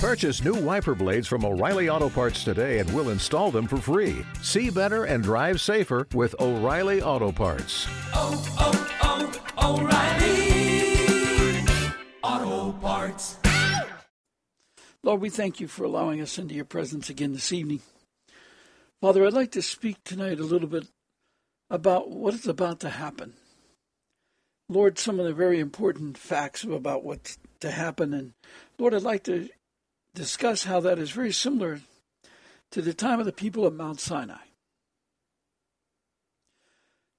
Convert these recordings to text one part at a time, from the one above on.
Purchase new wiper blades from O'Reilly Auto Parts today and we'll install them for free. See better and drive safer with O'Reilly Auto Parts. Oh, oh, oh, O'Reilly Auto Parts. Lord, we thank you for allowing us into your presence again this evening. Father, I'd like to speak tonight a little bit about what is about to happen. Lord, some of the very important facts about what's to happen. And Lord, I'd like to discuss how that is very similar to the time of the people at Mount Sinai.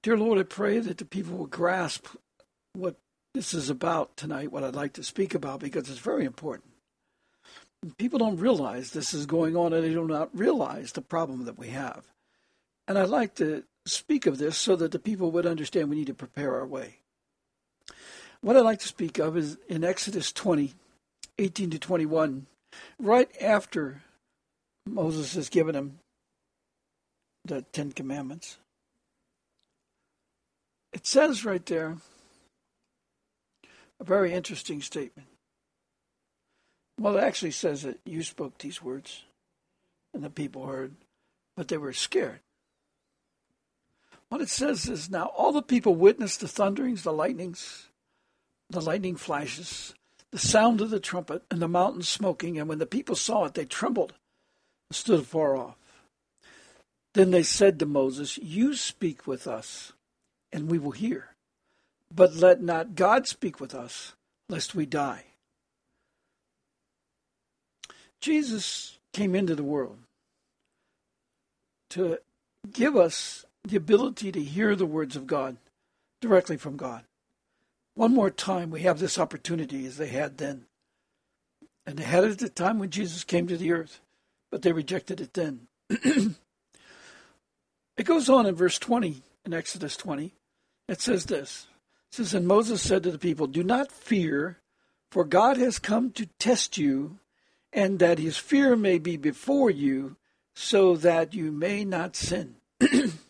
Dear Lord, I pray that the people will grasp what this is about tonight, what I'd like to speak about, because it's very important. People don't realize this is going on and they do not realize the problem that we have. And I'd like to speak of this so that the people would understand we need to prepare our way. What I'd like to speak of is in Exodus 20, 18 to 21, right after Moses has given him the Ten Commandments. It says right there a very interesting statement. Well, it actually says that you spoke these words and the people heard, but they were scared. What it says is now all the people witnessed the thunderings, the lightnings, the lightning flashes, the sound of the trumpet, and the mountain smoking. And when the people saw it, they trembled and stood far off. Then they said to Moses, You speak with us, and we will hear. But let not God speak with us, lest we die. Jesus came into the world to give us the ability to hear the words of God directly from God. One more time, we have this opportunity as they had then. And they had it at the time when Jesus came to the earth, but they rejected it then. it goes on in verse 20, in Exodus 20. It says this It says, And Moses said to the people, Do not fear, for God has come to test you, and that his fear may be before you, so that you may not sin.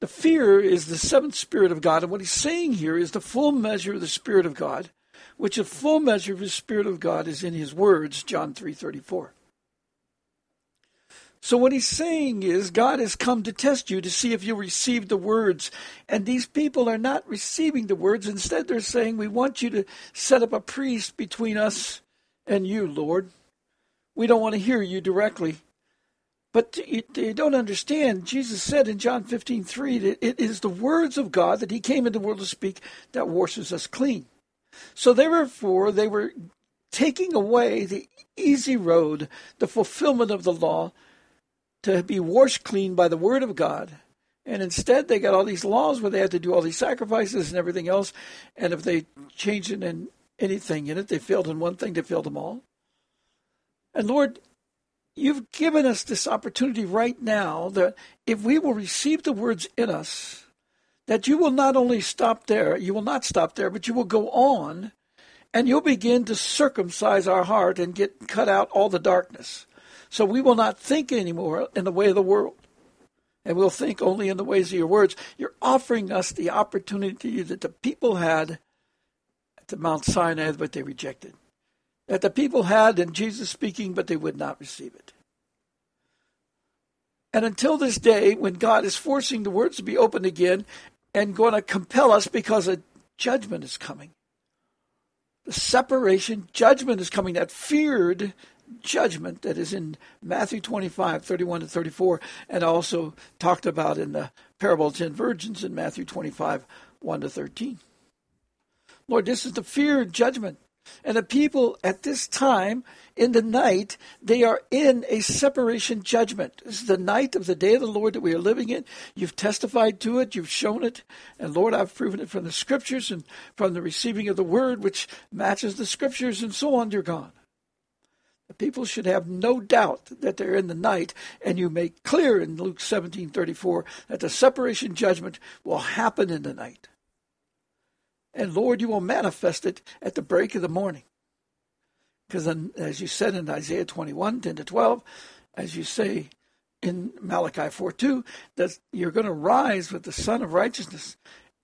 The fear is the seventh Spirit of God. And what he's saying here is the full measure of the Spirit of God, which the full measure of the Spirit of God is in his words, John 3.34. So what he's saying is God has come to test you to see if you receive the words. And these people are not receiving the words. Instead, they're saying, we want you to set up a priest between us and you, Lord. We don't want to hear you directly. But you, you, don't understand. Jesus said in John 15, 3 that it is the words of God that he came into the world to speak that washes us clean. So therefore, they were taking away the easy road, the fulfillment of the law, to be washed clean by the word of God. And instead, they got all these laws where they had to do all these sacrifices and everything else. And if they changed it in anything in it, they failed in one thing, they failed them all. And Lord, You've given us this opportunity right now that if we will receive the words in us, that you will not only stop there, you will not stop there, but you will go on and you'll begin to circumcise our heart and get cut out all the darkness. So we will not think anymore in the way of the world. And we'll think only in the ways of your words. You're offering us the opportunity that the people had at the Mount Sinai, but they rejected that the people had in Jesus speaking, but they would not receive it. And until this day, when God is forcing the words to be opened again and going to compel us because a judgment is coming, the separation judgment is coming, that feared judgment that is in Matthew 25, 31 to 34, and also talked about in the parable of ten virgins in Matthew 25, 1 to 13. Lord, this is the feared judgment and the people at this time in the night, they are in a separation judgment. This is the night of the day of the Lord that we are living in. You've testified to it, you've shown it, and Lord, I've proven it from the scriptures and from the receiving of the word, which matches the scriptures, and so on, dear God. The people should have no doubt that they're in the night, and you make clear in Luke seventeen thirty four that the separation judgment will happen in the night. And Lord, you will manifest it at the break of the morning. Because as you said in Isaiah 21, 10 to 12, as you say in Malachi 4 2, that you're going to rise with the Sun of Righteousness.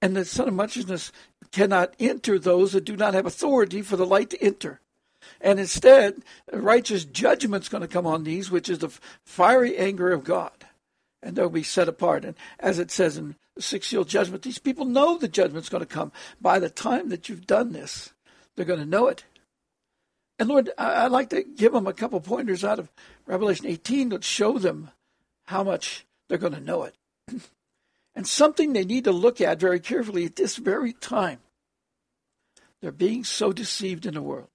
And the Sun of Righteousness cannot enter those that do not have authority for the light to enter. And instead, righteous judgment's going to come on these, which is the fiery anger of God. And they'll be set apart. And as it says in six seal judgment, these people know the judgment's going to come. By the time that you've done this, they're going to know it. And Lord, I'd like to give them a couple pointers out of Revelation 18 that show them how much they're going to know it. and something they need to look at very carefully at this very time. They're being so deceived in the world.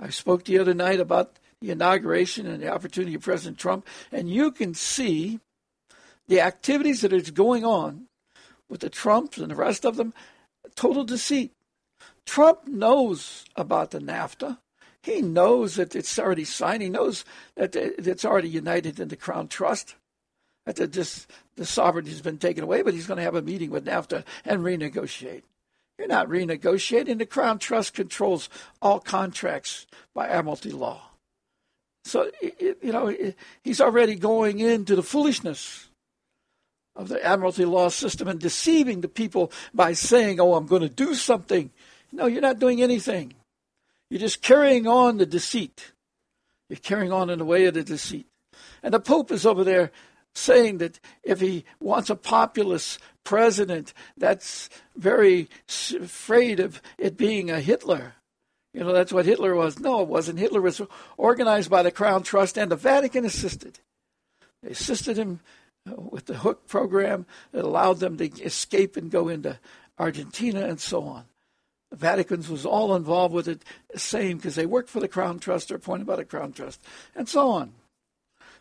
I spoke the other night about the inauguration and the opportunity of President Trump, and you can see the activities that is going on with the Trumps and the rest of them, total deceit. Trump knows about the NAFTA. He knows that it's already signed. He knows that it's already united in the Crown Trust. That the, just, the sovereignty has been taken away, but he's going to have a meeting with NAFTA and renegotiate. You're not renegotiating. The Crown Trust controls all contracts by admiralty law. So, you know, he's already going into the foolishness of the admiralty law system and deceiving the people by saying, oh, I'm going to do something. No, you're not doing anything. You're just carrying on the deceit. You're carrying on in the way of the deceit. And the Pope is over there saying that if he wants a populist president that's very afraid of it being a Hitler. You know, that's what Hitler was. No, it wasn't. Hitler was organized by the Crown Trust, and the Vatican assisted. They assisted him with the Hook program that allowed them to escape and go into Argentina and so on. The Vatican was all involved with it, same because they worked for the Crown Trust or appointed by the Crown Trust, and so on.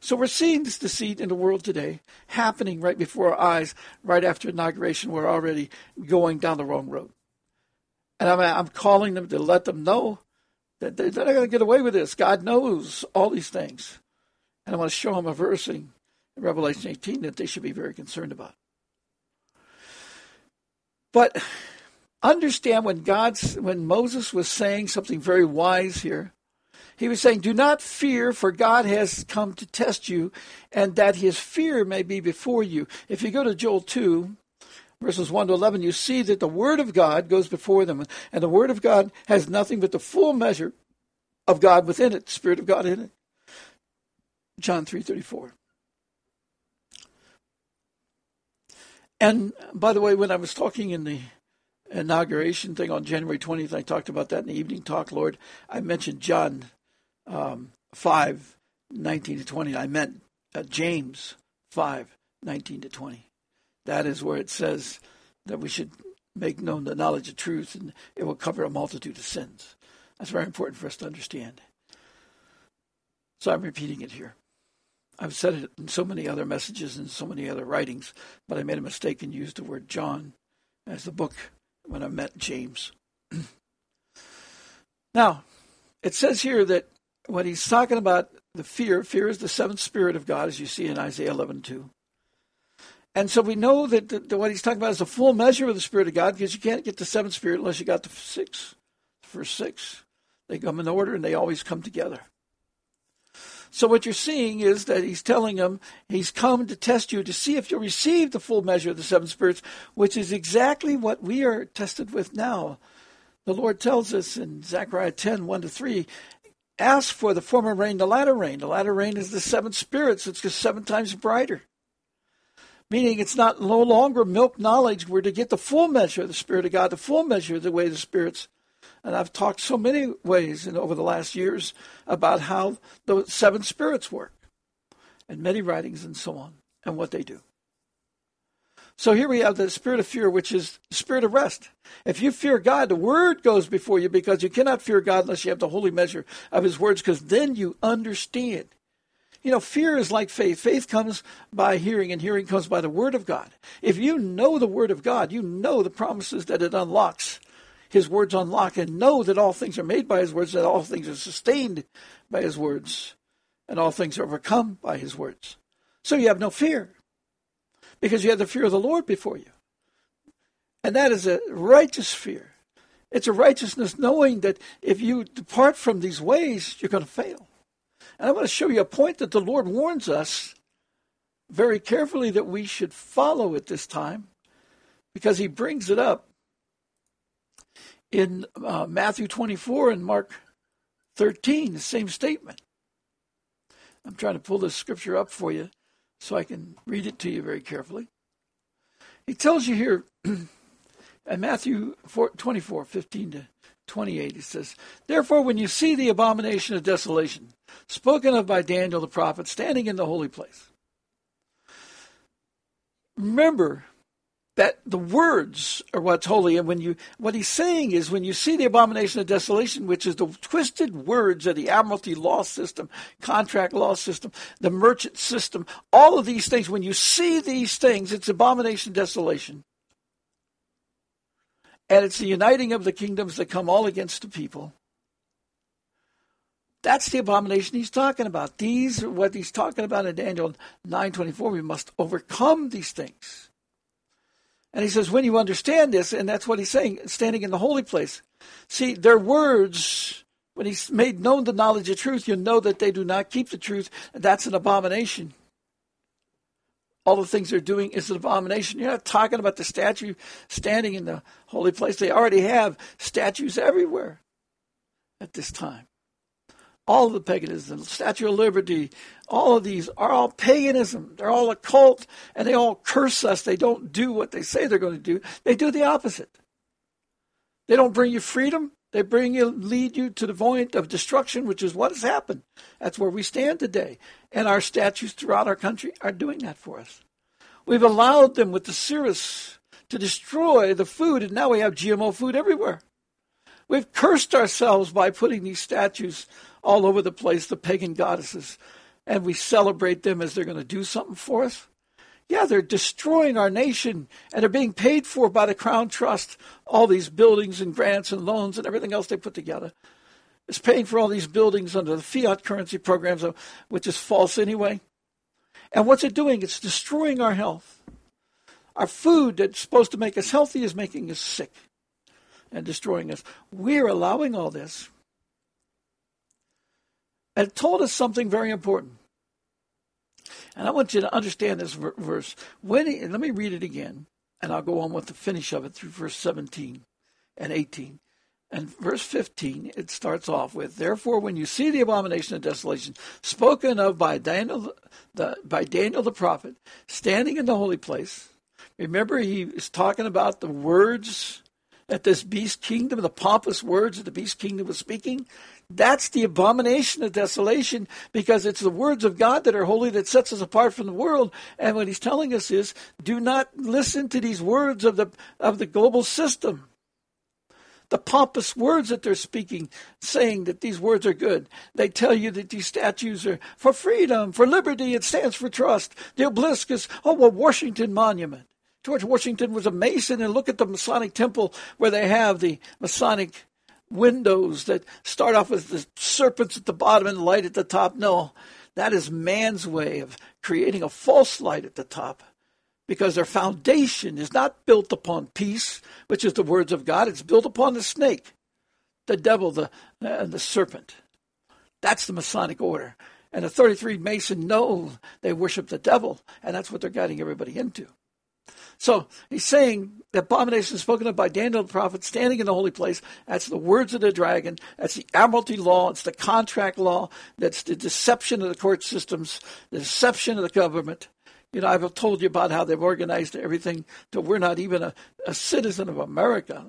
So we're seeing this deceit in the world today happening right before our eyes, right after inauguration. We're already going down the wrong road. And I'm, I'm calling them to let them know that they're not going to get away with this. God knows all these things. And I want to show them a verse in Revelation 18 that they should be very concerned about. But understand when God's when Moses was saying something very wise here, he was saying, Do not fear, for God has come to test you, and that his fear may be before you. If you go to Joel 2, verses 1 to 11, you see that the word of God goes before them, and the word of God has nothing but the full measure of God within it, the Spirit of God in it. John 3:34. And by the way, when I was talking in the inauguration thing on January 20th, I talked about that in the evening talk, Lord. I mentioned John um, 5, 19 to 20. I meant uh, James 5, 19 to 20. That is where it says that we should make known the knowledge of truth and it will cover a multitude of sins. That's very important for us to understand. So I'm repeating it here. I've said it in so many other messages and so many other writings, but I made a mistake and used the word John as the book when I met James. now, it says here that when he's talking about the fear, fear is the seventh spirit of God, as you see in Isaiah 11 2. And so we know that the, the, what he's talking about is the full measure of the Spirit of God because you can't get the seventh spirit unless you got the six. First six. They come in order and they always come together. So what you're seeing is that he's telling them he's come to test you to see if you'll receive the full measure of the seven spirits, which is exactly what we are tested with now. The Lord tells us in Zechariah 10, 1 to 3, ask for the former rain, the latter rain. The latter rain is the seven spirits. It's just seven times brighter. Meaning it's not no longer milk knowledge. We're to get the full measure of the Spirit of God, the full measure of the way the spirits. And I've talked so many ways in over the last years about how the seven spirits work, and many writings and so on, and what they do. So here we have the spirit of fear, which is the spirit of rest. If you fear God, the word goes before you because you cannot fear God unless you have the holy measure of his words, because then you understand. You know, fear is like faith. Faith comes by hearing, and hearing comes by the word of God. If you know the word of God, you know the promises that it unlocks. His words unlock, and know that all things are made by his words, that all things are sustained by his words, and all things are overcome by his words. So you have no fear because you have the fear of the Lord before you. And that is a righteous fear. It's a righteousness knowing that if you depart from these ways, you're going to fail. And I want to show you a point that the Lord warns us very carefully that we should follow at this time because he brings it up in uh, Matthew 24 and Mark 13, the same statement. I'm trying to pull this scripture up for you so I can read it to you very carefully. He tells you here in Matthew 4, 24, 15 to 28, he says, Therefore, when you see the abomination of desolation, spoken of by Daniel the prophet, standing in the holy place, remember that the words are what's holy. And when you, what he's saying is when you see the abomination of desolation, which is the twisted words of the admiralty law system, contract law system, the merchant system, all of these things, when you see these things, it's abomination, desolation. And it's the uniting of the kingdoms that come all against the people. That's the abomination he's talking about. These are what he's talking about in Daniel 9:24. We must overcome these things. And he says, when you understand this, and that's what he's saying, standing in the holy place. See, their words, when he's made known the knowledge of truth, you know that they do not keep the truth. That's an abomination. All the things they're doing is an abomination. You're not talking about the statue standing in the holy place. They already have statues everywhere at this time all of the paganism, Statue of Liberty, all of these are all paganism. They're all occult, and they all curse us. They don't do what they say they're going to do. They do the opposite. They don't bring you freedom. They bring you, lead you to the point of destruction, which is what has happened. That's where we stand today. And our statues throughout our country are doing that for us. We've allowed them with the Ceres to destroy the food, and now we have GMO food everywhere. We've cursed ourselves by putting these statues all over the place, the pagan goddesses, and we celebrate them as they're going to do something for us. Yeah, they're destroying our nation and they're being paid for by the Crown Trust, all these buildings and grants and loans and everything else they put together. It's paying for all these buildings under the fiat currency programs, uh, which is false anyway. And what's it doing? It's destroying our health. Our food that's supposed to make us healthy is making us sick and destroying us. We're allowing all this and it told us something very important. And I want you to understand this verse. When he, let me read it again, and I'll go on with the finish of it through verse 17 and 18. And verse 15, it starts off with, Therefore, when you see the abomination of desolation spoken of by Daniel the, by Daniel the prophet, standing in the holy place, remember he is talking about the words that this beast kingdom, the pompous words that the beast kingdom was speaking. That's the abomination of desolation because it's the words of God that are holy that sets us apart from the world. And what he's telling us is do not listen to these words of the of the global system. The pompous words that they're speaking, saying that these words are good. They tell you that these statues are for freedom, for liberty, it stands for trust. The obelisk is, oh, a Washington monument. George Washington was a Mason, and look at the Masonic temple where they have the Masonic windows that start off with the serpents at the bottom and light at the top. No, that is man's way of creating a false light at the top because their foundation is not built upon peace, which is the words of God. It's built upon the snake, the devil, the, uh, the serpent. That's the Masonic order. And the 33 Mason know they worship the devil, and that's what they're guiding everybody into. So he's saying the abomination spoken of by Daniel the prophet standing in the holy place. That's the words of the dragon. That's the admiralty law. It's the contract law. That's the deception of the court systems, the deception of the government. You know, I've told you about how they've organized everything to we're not even a, a citizen of America.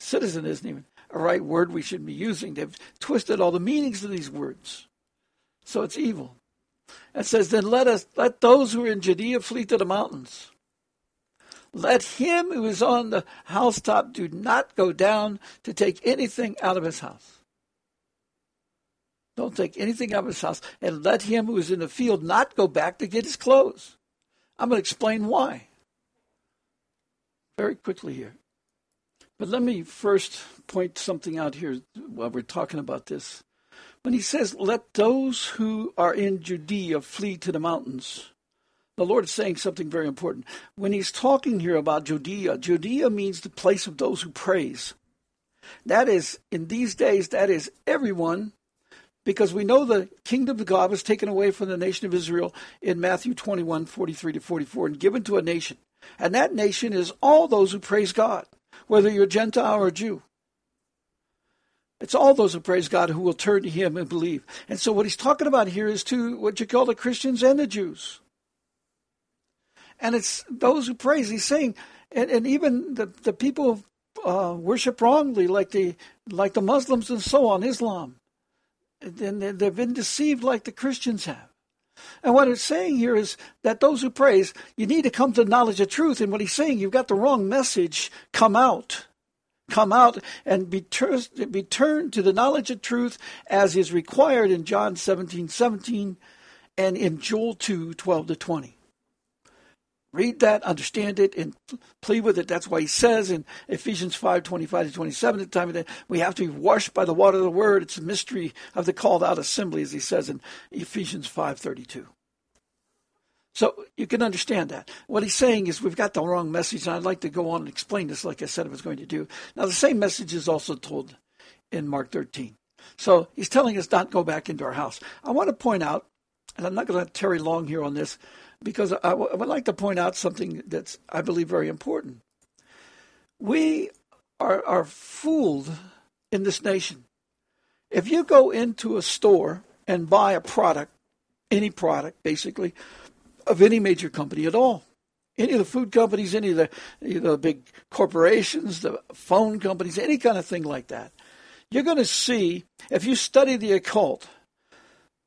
Citizen isn't even a right word we should be using. They've twisted all the meanings of these words. So it's evil. It says, then let us let those who are in Judea flee to the mountains. Let him who is on the housetop do not go down to take anything out of his house. Don't take anything out of his house. And let him who is in the field not go back to get his clothes. I'm going to explain why. Very quickly here. But let me first point something out here while we're talking about this. When he says, Let those who are in Judea flee to the mountains, the Lord is saying something very important. When he's talking here about Judea, Judea means the place of those who praise. That is, in these days, that is everyone, because we know the kingdom of God was taken away from the nation of Israel in Matthew 21, 43 to 44, and given to a nation. And that nation is all those who praise God, whether you're Gentile or Jew. It's all those who praise God who will turn to Him and believe. And so, what he's talking about here is to what you call the Christians and the Jews. And it's those who praise. He's saying, and, and even the, the people uh, worship wrongly, like the like the Muslims and so on, Islam. And they've been deceived like the Christians have. And what it's saying here is that those who praise, you need to come to knowledge of truth. And what he's saying, you've got the wrong message. Come out. Come out and be, ter- be turned to the knowledge of truth as is required in John 17 17 and in Joel 2 12 to 20. Read that, understand it, and plead with it. That's why he says in Ephesians 5 25 to 27 at the time of that we have to be washed by the water of the word. It's a mystery of the called out assembly, as he says in Ephesians 5 32. So you can understand that. What he's saying is we've got the wrong message, and I'd like to go on and explain this like I said I was going to do. Now, the same message is also told in Mark 13. So he's telling us not to go back into our house. I want to point out, and I'm not going to tarry long here on this, because I, w- I would like to point out something that's, I believe, very important. We are, are fooled in this nation. If you go into a store and buy a product, any product basically, of any major company at all, any of the food companies, any of the, you know, big corporations, the phone companies, any kind of thing like that, you're going to see, if you study the occult,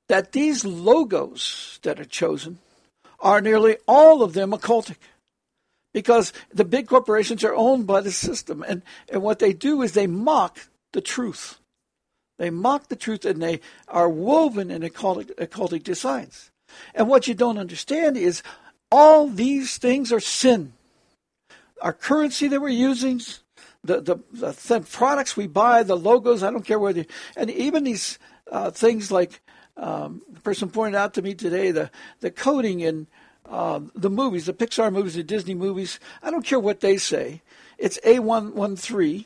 that these logos that are chosen are nearly all of them occultic because the big corporations are owned by the system. And, and what they do is they mock the truth. They mock the truth and they are woven in occultic, occultic designs. And what you don't understand is all these things are sin. Our currency that we're using, the, the, the th- products we buy, the logos, I don't care whether, and even these uh, things like um, the person pointed out to me today the the coding in uh, the movies, the Pixar movies, the Disney movies. I don't care what they say. It's A113.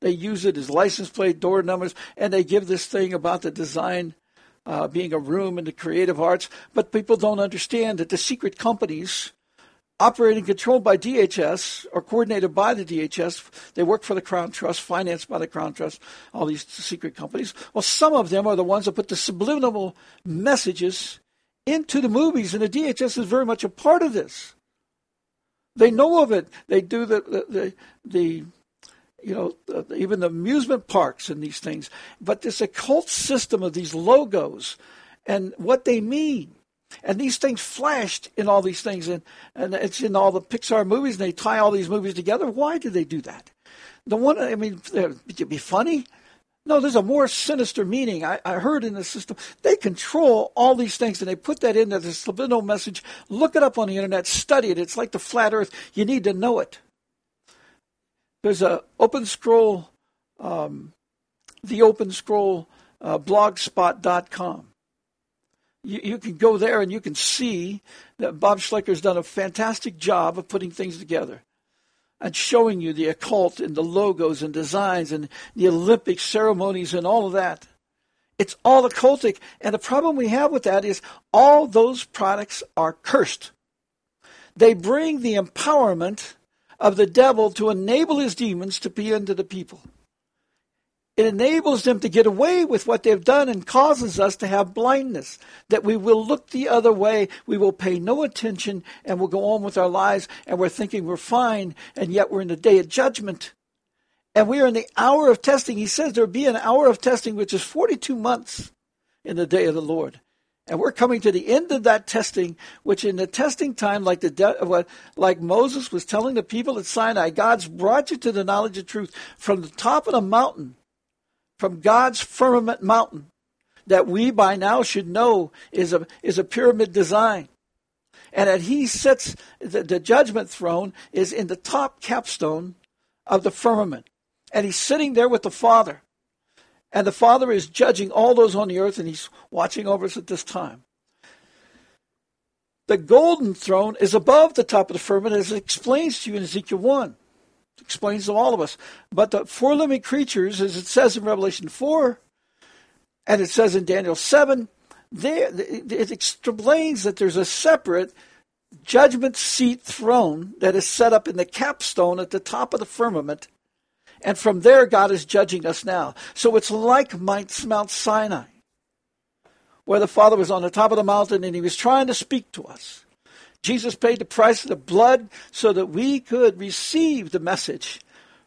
They use it as license plate, door numbers, and they give this thing about the design uh, being a room in the creative arts. But people don't understand that the secret companies operating controlled by DHS or coordinated by the DHS. They work for the Crown Trust, financed by the Crown Trust, all these secret companies. Well, some of them are the ones that put the subliminal messages into the movies, and the DHS is very much a part of this. They know of it. They do the the, the, the you know, even the amusement parks and these things. But this occult system of these logos and what they mean and these things flashed in all these things, and, and it's in all the Pixar movies, and they tie all these movies together. Why do they do that? The one, I mean, it'd be funny. No, there's a more sinister meaning. I, I heard in the system. They control all these things and they put that in into the subliminal message. Look it up on the internet, study it. It's like the flat earth. You need to know it. There's a open scroll, um, the open scroll uh, blogspot.com you, you can go there and you can see that Bob Schlecker's done a fantastic job of putting things together and showing you the occult and the logos and designs and the Olympic ceremonies and all of that. It's all occultic. And the problem we have with that is all those products are cursed. They bring the empowerment of the devil to enable his demons to be into the people. It enables them to get away with what they've done and causes us to have blindness, that we will look the other way, we will pay no attention, and we'll go on with our lives, and we're thinking we're fine, and yet we're in the day of judgment. And we are in the hour of testing. He says there'll be an hour of testing, which is 42 months in the day of the Lord. And we're coming to the end of that testing, which in the testing time, like the de- like Moses was telling the people at Sinai, God's brought you to the knowledge of truth from the top of the mountain from God's firmament mountain that we by now should know is a, is a pyramid design. And that he sits, the, the judgment throne is in the top capstone of the firmament. And he's sitting there with the Father. And the Father is judging all those on the earth, and he's watching over us at this time. The golden throne is above the top of the firmament, as it explains to you in Ezekiel 1 explains to all of us. But the four living creatures, as it says in Revelation 4, and it says in Daniel 7, they, it explains that there's a separate judgment seat throne that is set up in the capstone at the top of the firmament. And from there, God is judging us now. So it's like Mount Sinai, where the Father was on the top of the mountain and he was trying to speak to us. Jesus paid the price of the blood so that we could receive the message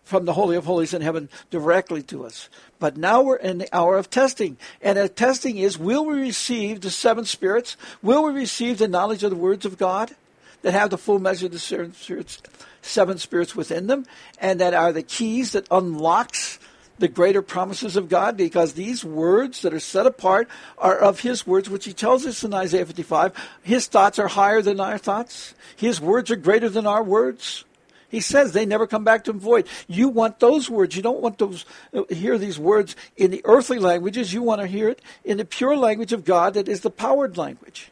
from the Holy of Holies in heaven directly to us. But now we're in the hour of testing. And the testing is will we receive the seven spirits? Will we receive the knowledge of the words of God that have the full measure of the seven spirits, seven spirits within them and that are the keys that unlocks the greater promises of God because these words that are set apart are of His words, which He tells us in Isaiah 55. His thoughts are higher than our thoughts. His words are greater than our words. He says they never come back to void. You want those words. You don't want those uh, hear these words in the earthly languages. You want to hear it in the pure language of God that is the powered language.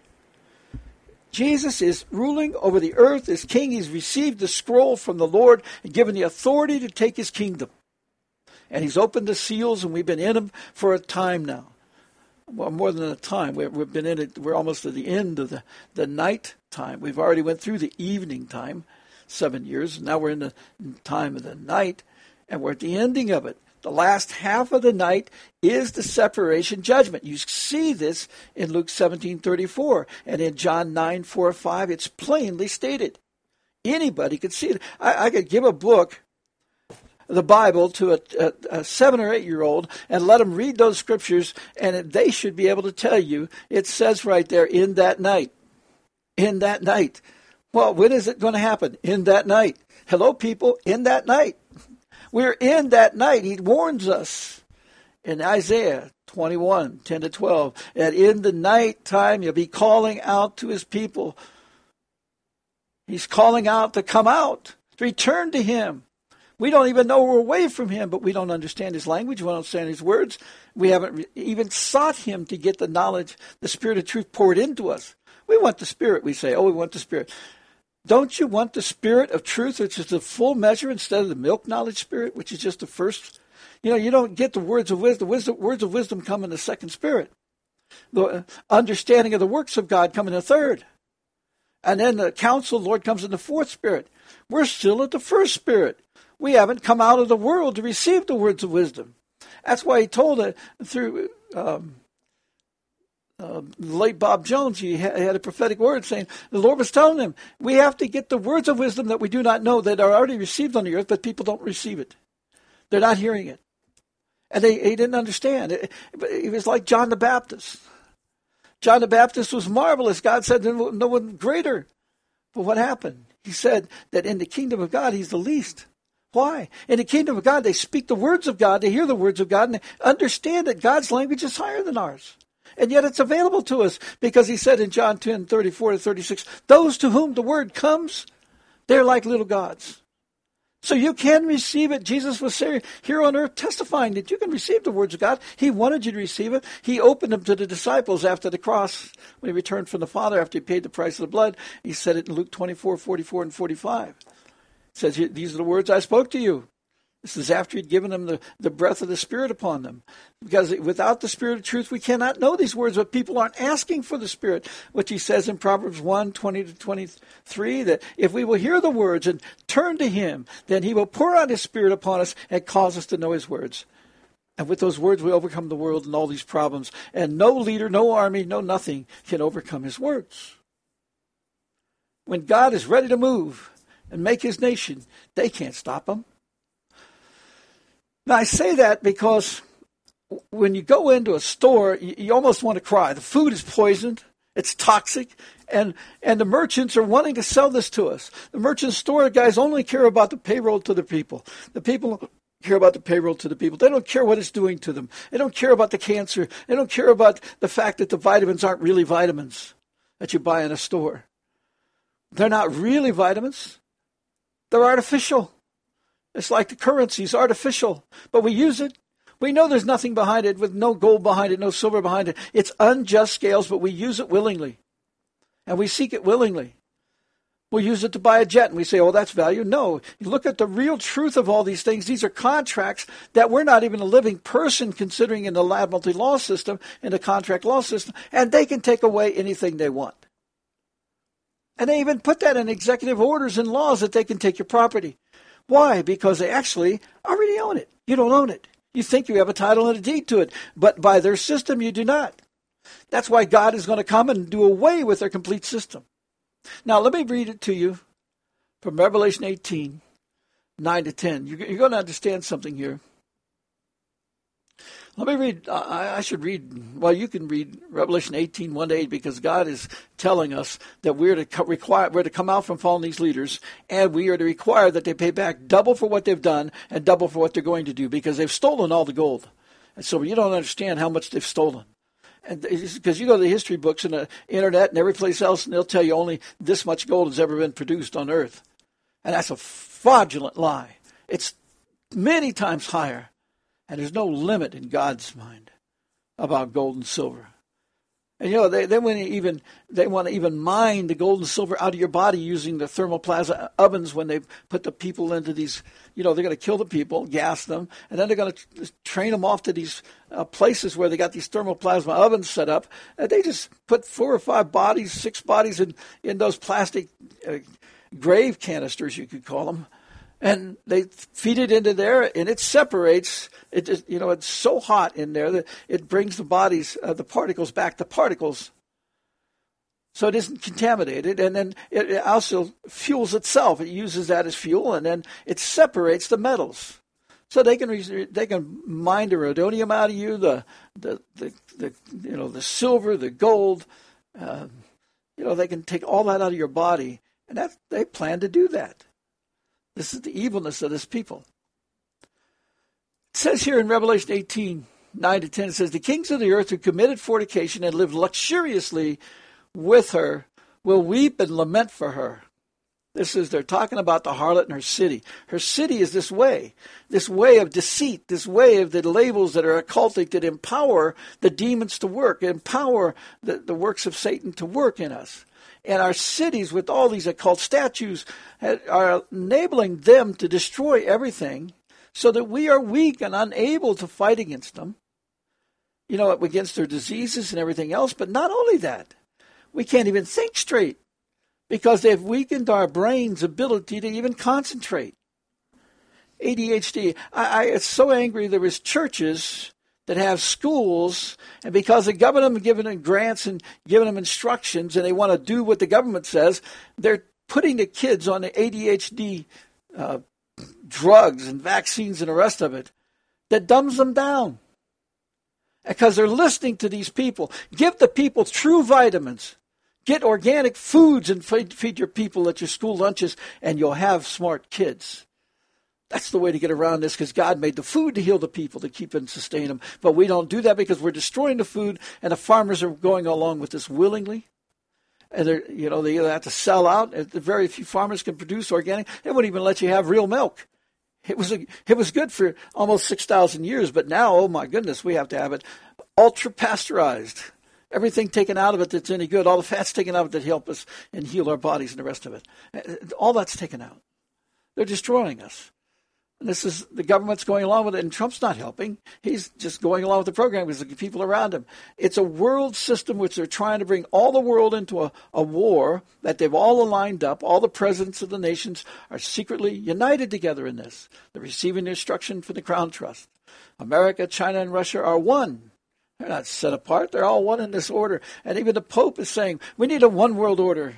Jesus is ruling over the earth as king. He's received the scroll from the Lord and given the authority to take his kingdom. And he's opened the seals, and we've been in him for a time now. Well, more than a time. We've been in it. We're almost at the end of the, the night time. We've already went through the evening time seven years. Now we're in the time of the night, and we're at the ending of it. The last half of the night is the separation judgment. You see this in Luke 17:34 and in John 9, 4, 5. It's plainly stated. Anybody could see it. I, I could give a book, the Bible, to a, a, a seven or eight year old and let them read those scriptures, and they should be able to tell you. It says right there, in that night. In that night. Well, when is it going to happen? In that night. Hello, people, in that night. We're in that night. He warns us in Isaiah 21, 10 to 12, that in the night time he'll be calling out to his people. He's calling out to come out, to return to him. We don't even know we're away from him, but we don't understand his language. We don't understand his words. We haven't even sought him to get the knowledge, the spirit of truth poured into us. We want the spirit, we say. Oh, we want the spirit. Don't you want the spirit of truth, which is the full measure, instead of the milk knowledge spirit, which is just the first? You know, you don't get the words of wisdom. wisdom words of wisdom come in the second spirit. The uh, understanding of the works of God come in the third. And then the counsel of the Lord comes in the fourth spirit. We're still at the first spirit. We haven't come out of the world to receive the words of wisdom. That's why he told it through um, uh, late Bob Jones, he had a prophetic word saying the Lord was telling him, we have to get the words of wisdom that we do not know that are already received on the earth, but people don't receive it. They're not hearing it. And they, he didn't understand. It, it was like John the Baptist. John the Baptist was marvelous. God said no one greater. But what happened? He said that in the kingdom of God, he's the least. Why? In the kingdom of God, they speak the words of God, they hear the words of God, and they understand that God's language is higher than ours. And yet it's available to us because he said in John 10 34 to 36, those to whom the word comes, they're like little gods. So you can receive it. Jesus was here on earth testifying that you can receive the words of God. He wanted you to receive it. He opened them to the disciples after the cross when he returned from the Father after he paid the price of the blood. He said it in Luke 24, 44, and 45. Says, These are the words I spoke to you. This is after he'd given them the, the breath of the Spirit upon them. Because without the Spirit of truth, we cannot know these words, but people aren't asking for the Spirit, which he says in Proverbs 1 20 to 23 that if we will hear the words and turn to him, then he will pour out his Spirit upon us and cause us to know his words. And with those words, we overcome the world and all these problems. And no leader, no army, no nothing can overcome his words. When God is ready to move and make his nation, they can't stop him. Now, I say that because when you go into a store, you, almost want to cry. The food is poisoned. It's toxic, and and the merchants are wanting to sell this to us. The merchant store guys only care about the payroll to the people. The people care about the payroll to the people. They don't care what it's doing to them. They don't care about the cancer. They don't care about the fact that the vitamins aren't really vitamins that you buy in a store. They're not really vitamins. They're artificial. It's like the currency is artificial, but we use it. We know there's nothing behind it, with no gold behind it, no silver behind it. It's unjust scales, but we use it willingly. And we seek it willingly. We use it to buy a jet and we say, oh, that's value. No. You look at the real truth of all these things. These are contracts that we're not even a living person considering in the admiralty law system, in the contract law system, and they can take away anything they want. And they even put that in executive orders and laws that they can take your property. Why? Because they actually already own it. You don't own it. You think you have a title and a deed to it, but by their system, you do not. That's why God is going to come and do away with their complete system. Now, let me read it to you from Revelation 18 9 to 10. You're, going to understand something here. Let me read. I, I, should read. Well, you can read Revelation 18, 1 to 8, because God is telling us that we're to co- require, we're to come out from following these leaders, and we are to require that they pay back double for what they've done and double for what they're going to do, because they've stolen all the gold. And so you don't understand how much they've stolen. And because you go to the history books and the internet and every place else, and they'll tell you only this much gold has ever been produced on Earth, and that's a fraudulent lie. It's many times higher and there's no limit in God's mind about gold and silver. And you know, they, they want to even they want to even mine the gold and silver out of your body using the thermoplasma ovens when they put the people into these. You know, they're going to kill the people, gas them, and then they're going to train them off to these uh, places where they got these thermoplasma ovens set up. And they just put four or five bodies, six bodies in in those plastic uh, grave canisters, you could call them, and they feed it into there, and it separates. It just, you know, it's so hot in there that it brings the bodies, uh, the particles back to particles, so it isn't contaminated. And then it also fuels itself. It uses that as fuel, and then it separates the metals. So they can they can mine the rhodium out of you, the the the, the you know the silver, the gold. Uh, you know they can take all that out of your body, and that they plan to do that. This is the evilness of this people. It says here in Revelation 18, 9 to 10, it says, The kings of the earth who committed fornication and lived luxuriously with her will weep and lament for her. This is, they're talking about the harlot and her city. Her city is this way, this way of deceit, this way of the labels that are occultic that empower the demons to work, empower the, the works of Satan to work in us and our cities with all these occult statues are enabling them to destroy everything so that we are weak and unable to fight against them. You know, against their diseases and everything else. But not only that, we can't even think straight because they've weakened our brain's ability to even concentrate. ADHD. I, I it's so angry there is churches that have schools, and because the government have given them grants and given them instructions, and they want to do what the government says, they're putting the kids on the ADHD uh, drugs and vaccines and the rest of it that dumbs them down. Because they're listening to these people. Give the people true vitamins. Get organic foods and feed your people at your school lunches, and you'll have smart kids. That's the way to get around this because God made the food to heal the people, to keep and sustain them. But we don't do that because we're destroying the food, and the farmers are going along with this willingly. And they're, you know, they either have to sell out. Very few farmers can produce organic. They wouldn't even let you have real milk. It was a, it was good for almost six thousand years, but now, oh my goodness, we have to have it ultra pasteurized. Everything taken out of it that's any good, all the fats taken out of it that help us and heal our bodies and the rest of it. Uh, all that's taken out. They're destroying us. This is the government's going along with it, and Trump's not helping. He's just going along with the program because the people around him. It's a world system which they're trying to bring all the world into a, a war that they've all aligned up. All the presidents of the nations are secretly united together in this. They're receiving instruction from the Crown Trust. America, China, and Russia are one. They're not set apart. They're all one in this order. And even the Pope is saying, we need a one world order.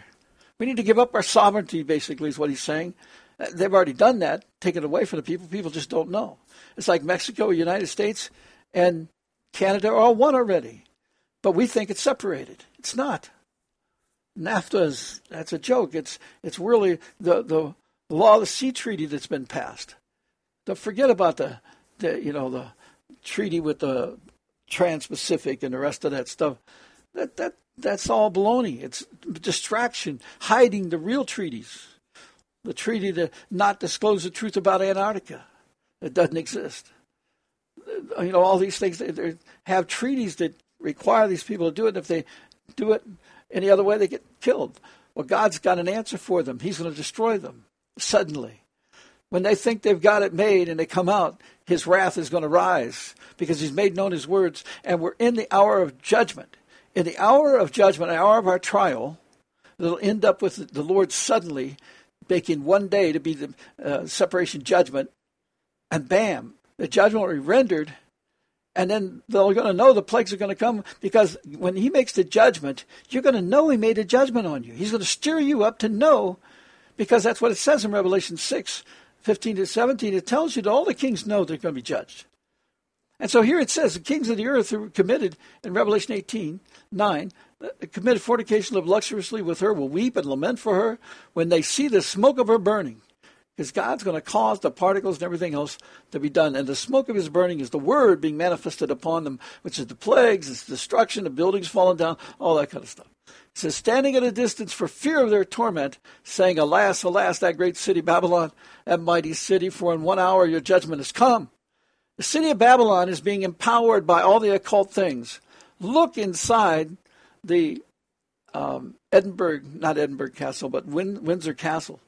We need to give up our sovereignty, basically, is what he's saying. Uh, they've already done that, taken it away from the people. People just don't know. It's like Mexico, United States, and Canada are all one already. But we think it's separated. It's not. NAFTA is that's a joke. It's it's really the the law of the sea treaty that's been passed. Don't forget about the, the you know the treaty with the Trans-Pacific and the rest of that stuff. That that that's all baloney. It's distraction, hiding the real treaties the treaty to not disclose the truth about Antarctica. It doesn't exist. You know, all these things, they have treaties that require these people to do it. And if they do it any other way, they get killed. Well, God's got an answer for them. He's going to destroy them suddenly. When they think they've got it made and they come out, his wrath is going to rise because he's made known his words. And we're in the hour of judgment. In the hour of judgment, the hour of our trial, it'll end up with the Lord suddenly making one day to be the uh, separation judgment, and bam, the judgment will be rendered, and then they're going to know the plagues are going to come because when he makes the judgment, you're going to know he made a judgment on you. He's going to stir you up to know, because that's what it says in Revelation 6, 15 to 17. It tells you that all the kings know they're going to be judged. And so here it says the kings of the earth who committed in Revelation 18, 9, uh, committed fornication, lived luxuriously with her, will weep and lament for her when they see the smoke of her burning. Because God's going to cause the particles and everything else to be done. And the smoke of his burning is the word being manifested upon them, which is the plagues, it's destruction, the buildings falling down, all that kind of stuff. It says, standing at a distance for fear of their torment, saying, Alas, alas, that great city Babylon, that mighty city, for in one hour your judgment has come. The city of Babylon is being empowered by all the occult things. Look inside the um, Edinburgh, not Edinburgh Castle, but Win- Windsor Castle,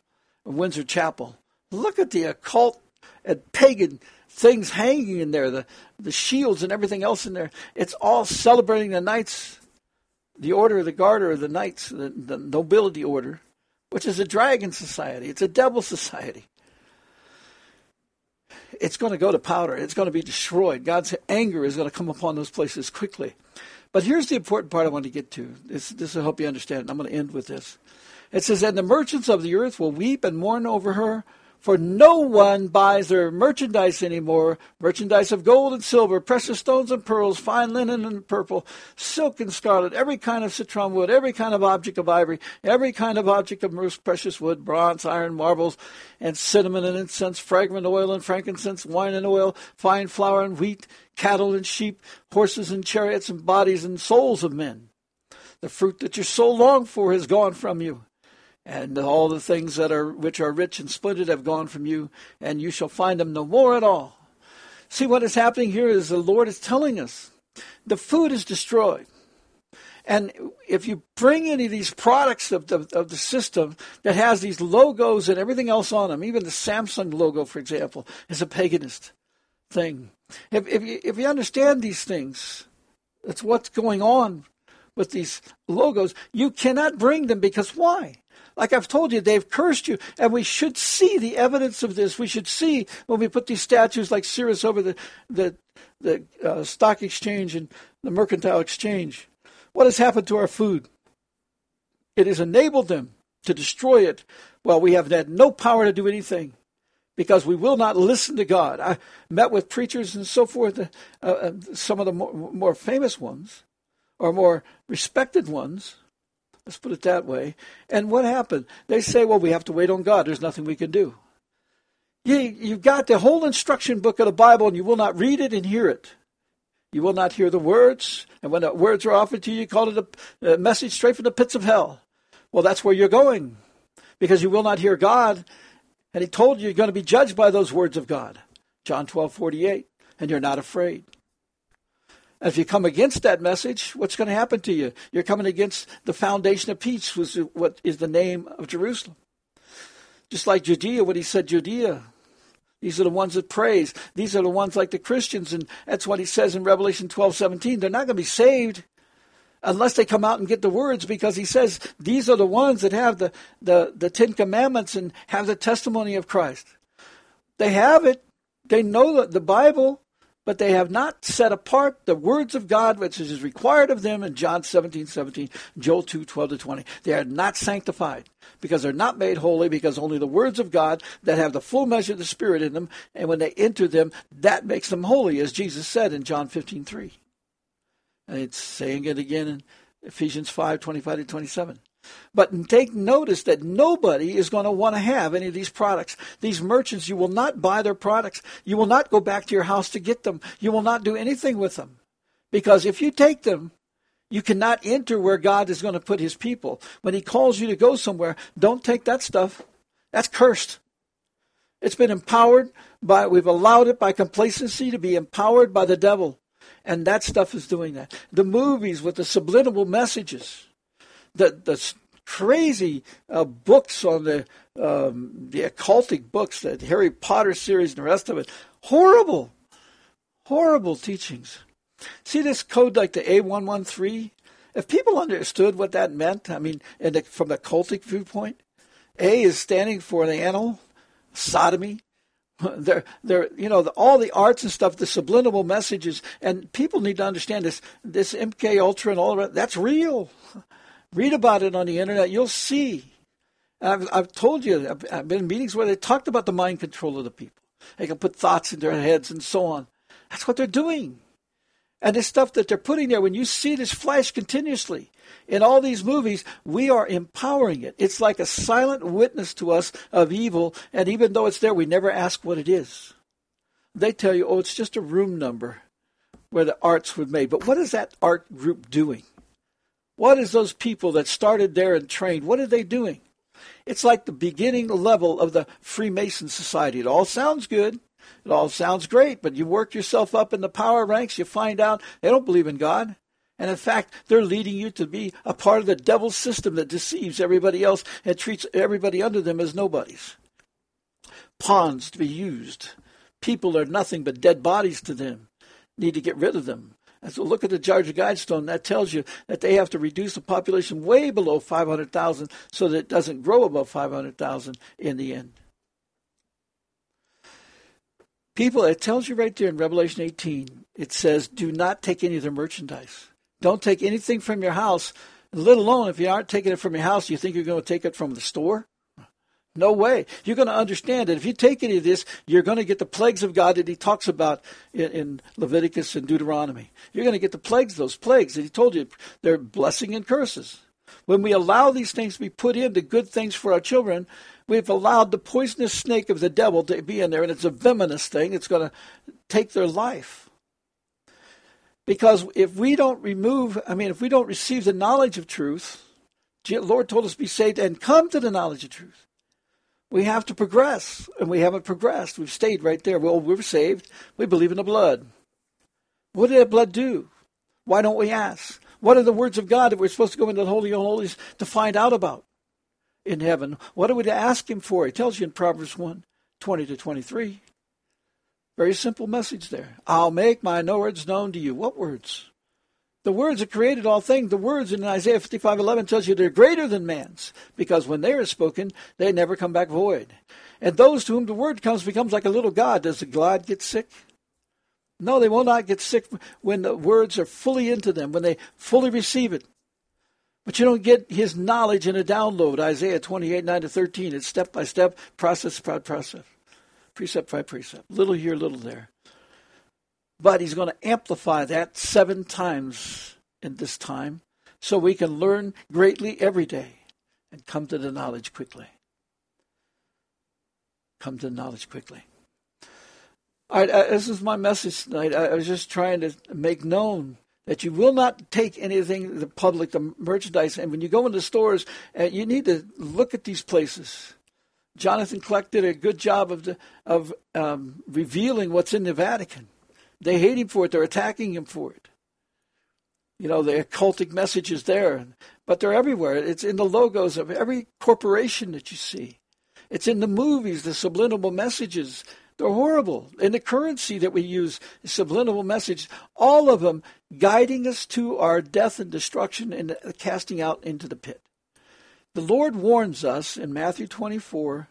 Windsor Chapel. Look at the occult and pagan things hanging in there, the, the shields and everything else in there. It's all celebrating the knights, the order of the garter of the knights, the, the nobility order, which is a dragon society. It's a devil society it's going to go to powder. It's going to be destroyed. God's anger is going to come upon those places quickly. But here's the important part I want to get to. This, this will help you understand. I'm going to end with this. It says, And the merchants of the earth will weep and mourn over her for no one buys their merchandise anymore merchandise of gold and silver, precious stones and pearls, fine linen and purple, silk and scarlet, every kind of citron wood, every kind of object of ivory, every kind of object of most precious wood, bronze, iron, marbles, and cinnamon and incense, fragrant oil and frankincense, wine and oil, fine flour and wheat, cattle and sheep, horses and chariots and bodies and souls of men. The fruit that your soul longed for has gone from you and all the things that are which are rich and splendid have gone from you, and you shall find them no more at all. See what is happening here is the Lord is telling us the food is destroyed. And if you bring any of these products of the, of the system that has these logos and everything else on them, even the Samsung logo, for example, is a paganist thing. If, if, you, if you understand these things, that's what's going on with these logos. You cannot bring them because why? Like I've told you, they've cursed you. And we should see the evidence of this. We should see when we put these statues like Ceres over the, the, the uh, stock exchange and the mercantile exchange. What has happened to our food? It has enabled them to destroy it. Well, we have had no power to do anything because we will not listen to God. I met with preachers and so forth, uh, uh, some of the more, more famous ones or more respected ones Let's put it that way. And what happened? They say, well, we have to wait on God. There's nothing we can do. You, you've got the whole instruction book of the Bible, and you will not read it and hear it. You will not hear the words. And when the words are offered to you, you call it a, a message straight from the pits of hell. Well, that's where you're going because you will not hear God. And He told you you're going to be judged by those words of God. John 12, 48. And you're not afraid. If you come against that message, what's going to happen to you? You're coming against the foundation of peace, which is what is the name of Jerusalem. Just like Judea, when he said Judea, these are the ones that praise. These are the ones like the Christians, and that's what he says in Revelation 12, 17. They're not going to be saved unless they come out and get the words, because he says these are the ones that have the, the, the Ten Commandments and have the testimony of Christ. They have it. They know that the Bible but they have not set apart the words of God, which is required of them in John 17, 17, Joel 2, 12 to 20. They are not sanctified because they're not made holy because only the words of God that have the full measure of the Spirit in them, and when they enter them, that makes them holy, as Jesus said in John 15, 3. And it's saying it again in Ephesians 5, 25 to 27. But take notice that nobody is going to want to have any of these products. These merchants, you will not buy their products. You will not go back to your house to get them. You will not do anything with them. Because if you take them, you cannot enter where God is going to put his people. When he calls you to go somewhere, don't take that stuff. That's cursed. It's been empowered by, we've allowed it by complacency to be empowered by the devil. And that stuff is doing that. The movies with the subliminal messages the the crazy uh, books on the um, the occultic books, the Harry Potter series, and the rest of it. Horrible, horrible teachings. See this code like the A113? If people understood what that meant, I mean, the, from the cultic viewpoint, A is standing for the animal, sodomy. They're, they're, you know, the, all the arts and stuff, the subliminal messages, and people need to understand this. This MK Ultra and all of that, that's real. Read about it on the internet. You'll see. I've, I've told you, I've, I've been in meetings where they talked about the mind control of the people. They can put thoughts in their heads and so on. That's what they're doing. And the stuff that they're putting there, when you see this flash continuously in all these movies, we are empowering it. It's like a silent witness to us of evil, and even though it's there, we never ask what it is. They tell you, oh, it's just a room number where the arts were made. But what is that art group doing? What is those people that started there and trained? What are they doing? It's like the beginning level of the Freemason Society. It all sounds good. It all sounds great, but you work yourself up in the power ranks, you find out they don't believe in God. And in fact, they're leading you to be a part of the devil's system that deceives everybody else and treats everybody under them as nobodies. Pawns to be used. People are nothing but dead bodies to them. Need to get rid of them. So look at the Georgia Guidestone. That tells you that they have to reduce the population way below 500,000 so that it doesn't grow above 500,000 in the end. People, it tells you right there in Revelation 18, it says, do not take any of their merchandise. Don't take anything from your house, let alone if you aren't taking it from your house, you think you're going to take it from the store? No way. You're going to understand that if you take any of this, you're going to get the plagues of God that he talks about in, in Leviticus and Deuteronomy. You're going to get the plagues, those plagues that he told you. They're blessing and curses. When we allow these things to be put into good things for our children, we've allowed the poisonous snake of the devil to be in there, and it's a venomous thing. It's going to take their life. Because if we don't remove, I mean, if we don't receive the knowledge of truth, the Lord told us be saved and come to the knowledge of truth. We have to progress, and we haven't progressed. We've stayed right there. Well, we're saved. We believe in the blood. What did that blood do? Why don't we ask? What are the words of God that we're supposed to go into the Holy of Holies to find out about? in heaven. What are we to ask him for? He tells you in Proverbs 1 20 to 23. Very simple message there. I'll make my words known to you. What words? The words that created all things. The words in Isaiah 55 11 tells you they're greater than man's, because when they are spoken, they never come back void. And those to whom the word comes becomes like a little God. Does the God get sick? No, they will not get sick when the words are fully into them, when they fully receive it. But you don't get his knowledge in a download. Isaiah 28, 9 to 13. It's step by step, process by process, precept by precept. Little here, little there. But he's going to amplify that seven times in this time so we can learn greatly every day and come to the knowledge quickly. Come to the knowledge quickly. All right, this is my message tonight. I, I was just trying to make known that you will not take anything the public, the merchandise. And when you go into stores, uh, you need to look at these places. Jonathan Kleck did a good job of the, of um, revealing what's in the Vatican. They hate him for it. They're attacking him for it. You know, the occultic message is there, but they're everywhere. It's in the logos of every corporation that you see. It's in the movies, the subliminal messages they're horrible. And the currency that we use, subliminal message, all of them guiding us to our death and destruction and casting out into the pit. The Lord warns us in Matthew 24,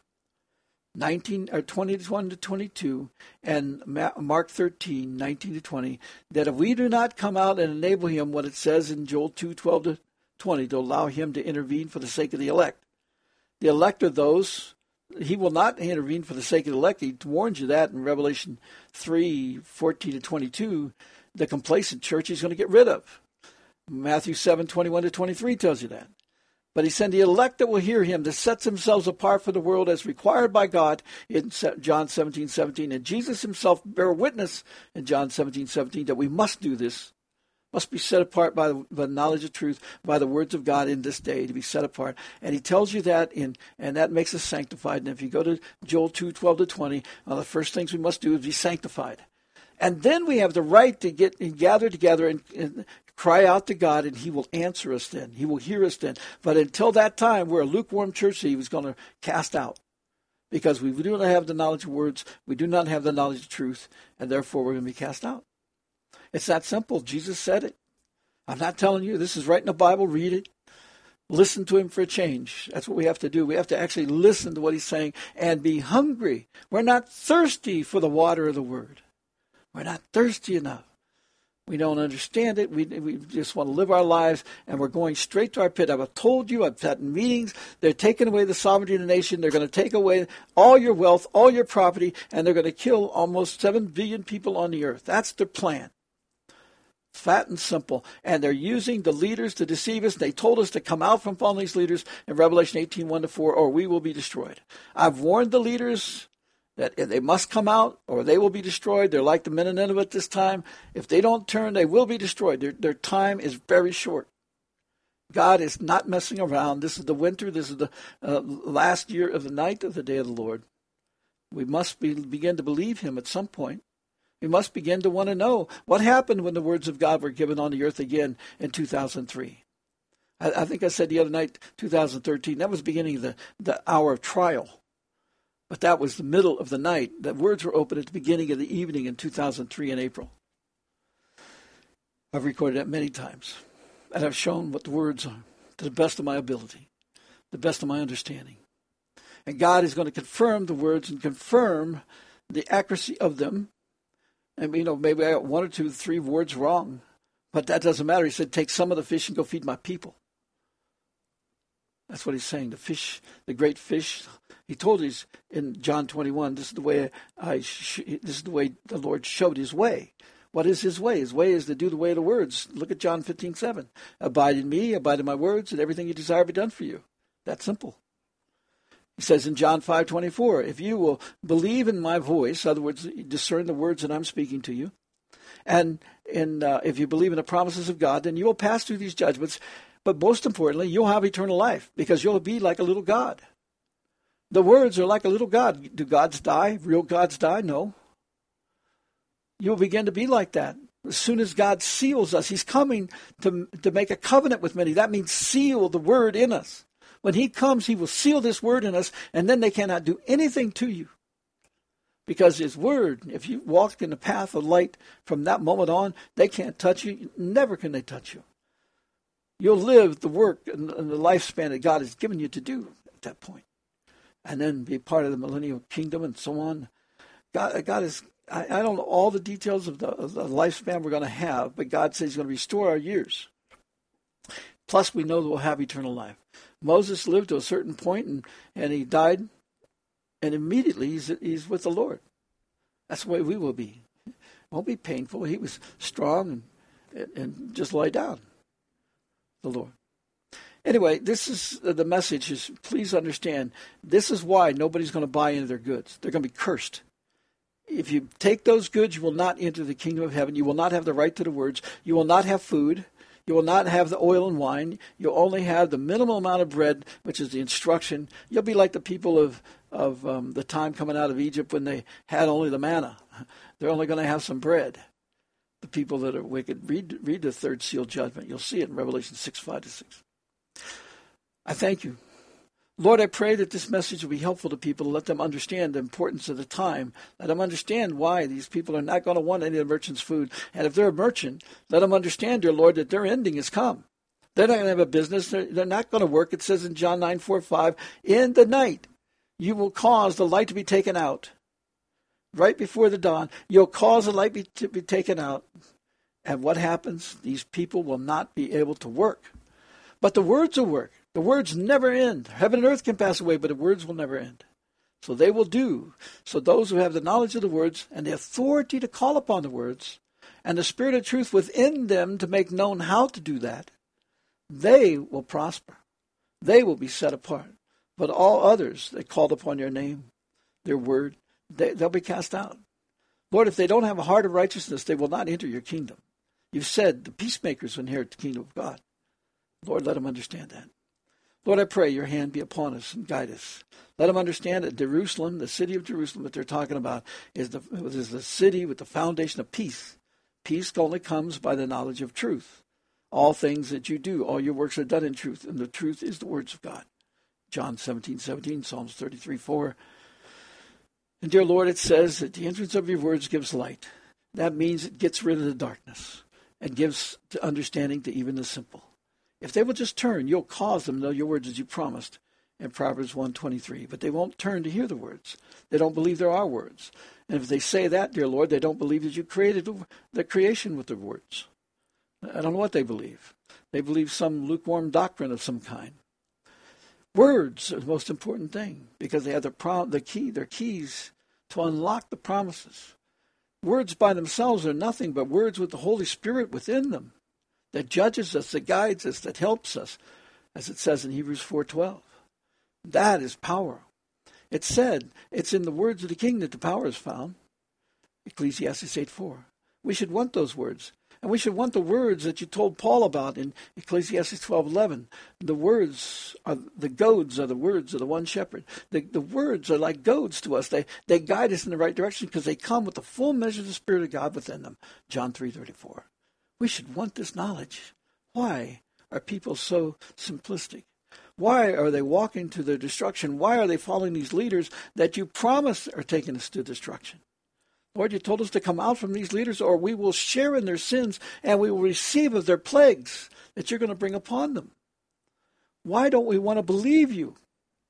19 uh, or 21 to 22 and Mark 13, 19 to 20, that if we do not come out and enable him, what it says in Joel 2, 12 to 20, to allow him to intervene for the sake of the elect. The elect are those he will not intervene for the sake of the elect. He warns you that in Revelation 3 14 to 22. The complacent church he's going to get rid of. Matthew 7 21 to 23 tells you that. But he said, The elect that will hear him, that sets themselves apart for the world as required by God in John 17 17. And Jesus himself bear witness in John 17 17 that we must do this must be set apart by the, by the knowledge of truth, by the words of God in this day to be set apart. And he tells you that in, and that makes us sanctified. And if you go to Joel 2, 12 to 20, one of the first things we must do is be sanctified. And then we have the right to get and gather together and, and cry out to God, and He will answer us then. He will hear us then. But until that time, we're a lukewarm church that He was going to cast out. Because we do not have the knowledge of words, we do not have the knowledge of truth, and therefore we're going to be cast out. It's that simple. Jesus said it. I'm not telling you. This is right in the Bible. Read it. Listen to him for a change. That's what we have to do. We have to actually listen to what he's saying and be hungry. We're not thirsty for the water of the word. We're not thirsty enough. We don't understand it. We, we just want to live our lives, and we're going straight to our pit. I've told you, I've had meetings. They're taking away the sovereignty of the nation. They're going to take away all your wealth, all your property, and they're going to kill almost 7 billion people on the earth. That's their plan. Fat and simple. And they're using the leaders to deceive us. They told us to come out from following these leaders in Revelation 18 1 to 4, or we will be destroyed. I've warned the leaders that they must come out or they will be destroyed. They're like the men of Nineveh at this time. If they don't turn, they will be destroyed. Their, their time is very short. God is not messing around. This is the winter. This is the uh, last year of the night of the day of the Lord. We must be, begin to believe Him at some point. We must begin to want to know what happened when the words of God were given on the earth again in 2003. I, I think I said the other night, 2013, that was the beginning of the, the hour of trial. But that was the middle of the night. The words were open at the beginning of the evening in 2003 in April. I've recorded that many times. And I've shown what the words are to the best of my ability, the best of my understanding. And God is going to confirm the words and confirm the accuracy of them. And, you know, maybe I got one or two, three words wrong, but that doesn't matter. He said, take some of the fish and go feed my people. That's what he's saying. The fish, the great fish. He told us in John 21, this is the way I, sh- this is the way the Lord showed his way. What is his way? His way is to do the way of the words. Look at John 15, 7. Abide in me, abide in my words, and everything you desire be done for you. That's simple. He says in John 5:24, if you will believe in my voice, in other words, discern the words that I'm speaking to you, and in, uh, if you believe in the promises of God, then you will pass through these judgments but most importantly, you'll have eternal life because you'll be like a little God. The words are like a little God. Do gods die? Real gods die? No. You'll begin to be like that. As soon as God seals us, He's coming to, to make a covenant with many. That means seal the word in us. When He comes, He will seal this word in us, and then they cannot do anything to you. Because His word, if you walk in the path of light from that moment on, they can't touch you. Never can they touch you. You'll live the work and, the lifespan that God has given you to do at that point, and then be part of the millennial kingdom and so on. God, God is. I, I don't know all the details of the, of the lifespan we're going to have, but God says He's going to restore our years. Plus, we know that we'll have eternal life. Moses lived to a certain point, and, and he died, and immediately he's, he's with the Lord. That's the way we will be. It won't be painful. He was strong and, and just lie down the Lord. Anyway, this is uh, the message is please understand this is why nobody's going to buy into their goods. They're going to be cursed. If you take those goods, you will not enter the kingdom of heaven. You will not have the right to the words. You will not have food. You will not have the oil and wine. You'll only have the minimal amount of bread, which is the instruction. You'll be like the people of of um, the time coming out of Egypt when they had only the manna. They're only going to have some bread the people that are wicked. Read, read the third seal judgment. You'll see it in Revelation 6 5 to 6. I thank you. Lord, I pray that this message will be helpful to people to let them understand the importance of the time. Let them understand why these people are not going to want any of the merchant's food. And if they're a merchant, let them understand, dear Lord, that their ending has come. They're not going to have a business. They're, they're not going to work. It says in John 9 4 5, in the night you will cause the light to be taken out right before the dawn. You'll cause the light be, to be taken out. And what happens? These people will not be able to work. But the words will work. The words never end. Heaven and earth can pass away, but the words will never end. So they will do. So those who have the knowledge of the words and the authority to call upon the words and the spirit of truth within them to make known how to do that, they will prosper. They will be set apart. But all others that called upon your name, their word, they, they'll be cast out. Lord, if they don't have a heart of righteousness, they will not enter your kingdom. You've said the peacemakers inherit the kingdom of God. Lord, let them understand that. Lord, I pray your hand be upon us and guide us. Let them understand that Jerusalem, the city of Jerusalem that they're talking about, is the, is the city with the foundation of peace. Peace only comes by the knowledge of truth. All things that you do, all your works are done in truth, and the truth is the words of God. John 17, 17, Psalms 33, 4. And dear Lord, it says that the entrance of your words gives light. That means it gets rid of the darkness and gives understanding to even the simple. If they will just turn, you'll cause them to know your words as you promised in Proverbs 123. But they won't turn to hear the words. They don't believe there are words. And if they say that, dear Lord, they don't believe that you created the creation with the words. I don't know what they believe. They believe some lukewarm doctrine of some kind. Words are the most important thing because they have the, pro- the key, their keys to unlock the promises. Words by themselves are nothing but words with the Holy Spirit within them that judges us, that guides us, that helps us, as it says in Hebrews 4:12. That is power. It's said, it's in the words of the king that the power is found. Ecclesiastes 8:4. We should want those words. And we should want the words that you told Paul about in Ecclesiastes 12:11. The words are the goads are the words of the one shepherd. The, the words are like goads to us. They they guide us in the right direction because they come with the full measure of the Spirit of God within them. John 3:34. We should want this knowledge. Why are people so simplistic? Why are they walking to their destruction? Why are they following these leaders that you promised are taking us to destruction? Lord, you told us to come out from these leaders, or we will share in their sins and we will receive of their plagues that you're going to bring upon them. Why don't we want to believe you?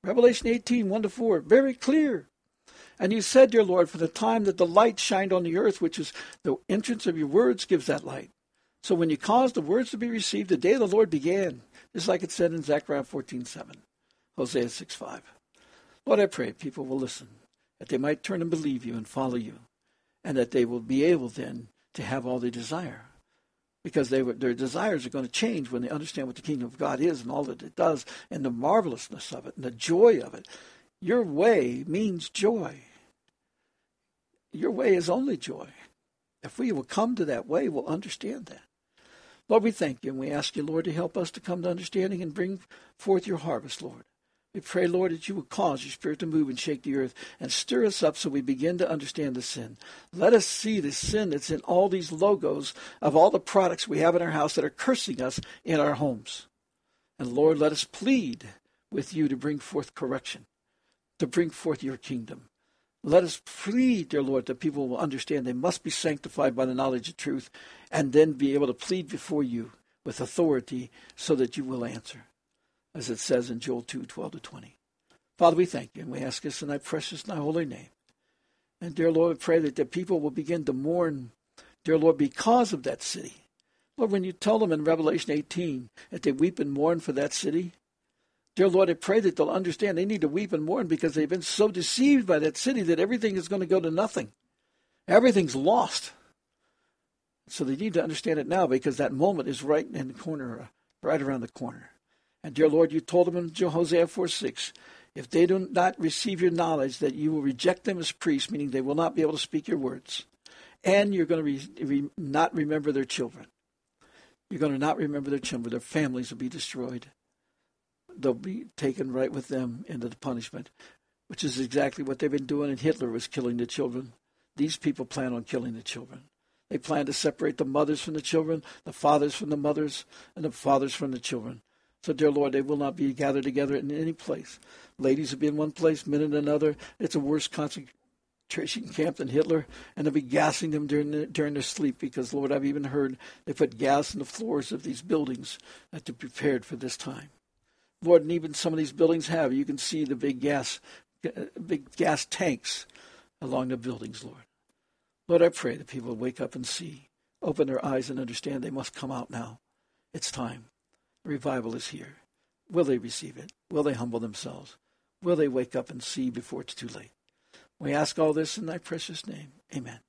Revelation 18, 1 to 4, very clear. And you said, dear Lord, for the time that the light shined on the earth, which is the entrance of your words, gives that light. So when you caused the words to be received, the day of the Lord began, just like it said in Zechariah 14:7, Hosea 6, 5. Lord, I pray people will listen, that they might turn and believe you and follow you, and that they will be able then to have all they desire. Because they, their desires are going to change when they understand what the kingdom of God is and all that it does, and the marvelousness of it, and the joy of it. Your way means joy. Your way is only joy. If we will come to that way, we'll understand that. Lord, we thank you and we ask you, Lord, to help us to come to understanding and bring forth your harvest, Lord. We pray, Lord, that you will cause your spirit to move and shake the earth and stir us up so we begin to understand the sin. Let us see the sin that's in all these logos of all the products we have in our house that are cursing us in our homes. And Lord, let us plead with you to bring forth correction, to bring forth your kingdom. Let us plead, dear Lord, that people will understand they must be sanctified by the knowledge of truth and then be able to plead before you with authority so that you will answer, as it says in Joel 2 12 to 20. Father, we thank you and we ask this in thy precious and thy holy name. And dear Lord, we pray that the people will begin to mourn, dear Lord, because of that city. Lord, when you tell them in Revelation 18 that they weep and mourn for that city, Dear Lord, I pray that they'll understand they need to weep and mourn because they've been so deceived by that city that everything is going to go to nothing. Everything's lost. So they need to understand it now because that moment is right in the corner, right around the corner. And dear Lord, you told them in Hosea 4 6, if they do not receive your knowledge, that you will reject them as priests, meaning they will not be able to speak your words. And you're going to re- re- not remember their children. You're going to not remember their children. Their families will be destroyed they'll be taken right with them into the punishment, which is exactly what they've been doing. And Hitler was killing the children. These people plan on killing the children. They plan to separate the mothers from the children, the fathers from the mothers, and the fathers from the children. So, dear Lord, they will not be gathered together in any place. Ladies will be in one place, men in another. It's a worse concentration camp than Hitler, and they'll be gassing them during, the, during their sleep because, Lord, I've even heard they put gas in the floors of these buildings to be prepared for this time. Lord, and even some of these buildings have. You can see the big gas, uh, big gas tanks along the buildings, Lord. Lord, I pray that people wake up and see, open their eyes and understand they must come out now. It's time. Revival is here. Will they receive it? Will they humble themselves? Will they wake up and see before it's too late? We ask all this in thy precious name. Amen.